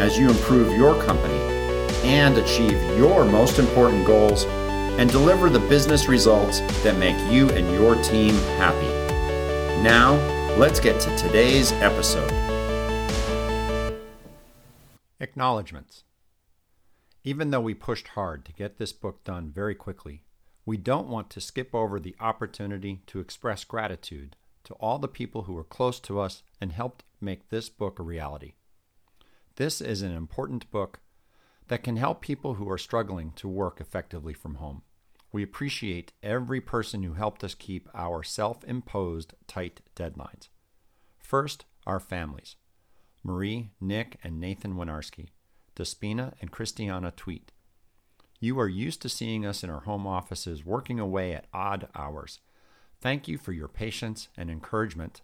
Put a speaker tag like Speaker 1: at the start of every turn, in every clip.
Speaker 1: as you improve your company and achieve your most important goals and deliver the business results that make you and your team happy. Now, let's get to today's episode. Acknowledgements. Even though we pushed hard to get this book done very quickly, we don't want to skip over the opportunity to express gratitude to all the people who were close to us and helped make this book a reality. This is an important book that can help people who are struggling to work effectively from home. We appreciate every person who helped us keep our self imposed tight deadlines. First, our families Marie, Nick, and Nathan Winiarski. Despina, and Christiana Tweet. You are used to seeing us in our home offices working away at odd hours. Thank you for your patience and encouragement,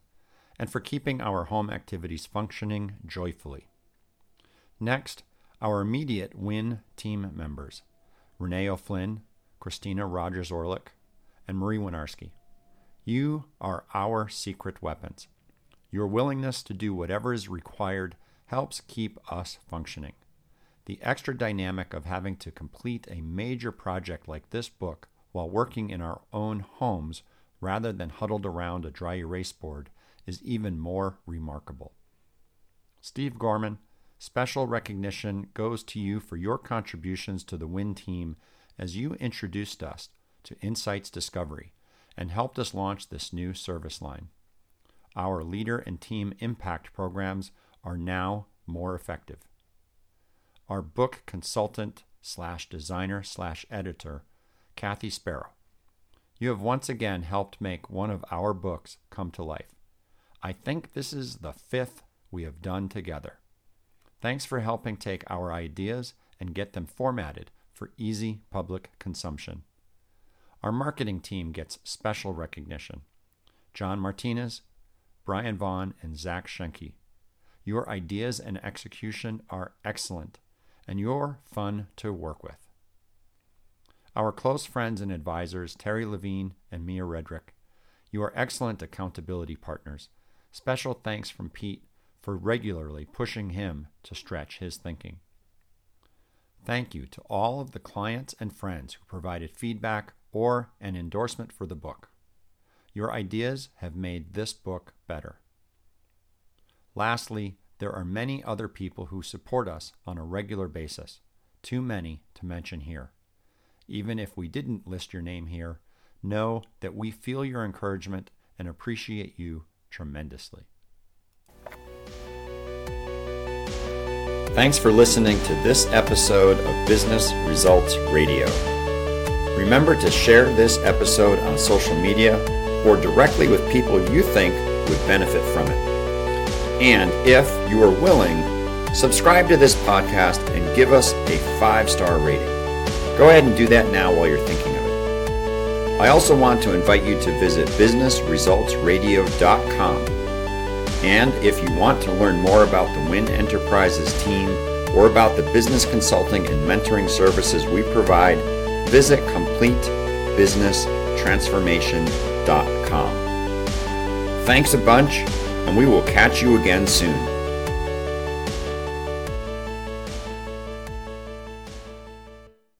Speaker 1: and for keeping our home activities functioning joyfully. Next, our immediate WIN team members Renee O'Flynn, Christina Rogers Orlick, and Marie Winiarski. You are our secret weapons. Your willingness to do whatever is required helps keep us functioning. The extra dynamic of having to complete a major project like this book while working in our own homes rather than huddled around a dry erase board is even more remarkable. Steve Gorman, special recognition goes to you for your contributions to the WIN team as you introduced us to Insights Discovery and helped us launch this new service line. Our leader and team impact programs are now more effective our book consultant slash designer slash editor, Kathy Sparrow. You have once again helped make one of our books come to life. I think this is the fifth we have done together. Thanks for helping take our ideas and get them formatted for easy public consumption. Our marketing team gets special recognition. John Martinez, Brian Vaughn, and Zach Schenke. Your ideas and execution are excellent and you're fun to work with. Our close friends and advisors, Terry Levine and Mia Redrick, you are excellent accountability partners. Special thanks from Pete for regularly pushing him to stretch his thinking. Thank you to all of the clients and friends who provided feedback or an endorsement for the book. Your ideas have made this book better. Lastly, there are many other people who support us on a regular basis, too many to mention here. Even if we didn't list your name here, know that we feel your encouragement and appreciate you tremendously. Thanks for listening to this episode of Business Results Radio. Remember to share this episode on social media or directly with people you think would benefit from it. And if you are willing, subscribe to this podcast and give us a five star rating. Go ahead and do that now while you're thinking of it. I also want to invite you to visit businessresultsradio.com. And if you want to learn more about the Win Enterprises team or about the business consulting and mentoring services we provide, visit CompleteBusinessTransformation.com. Thanks a bunch, and we will catch you again soon.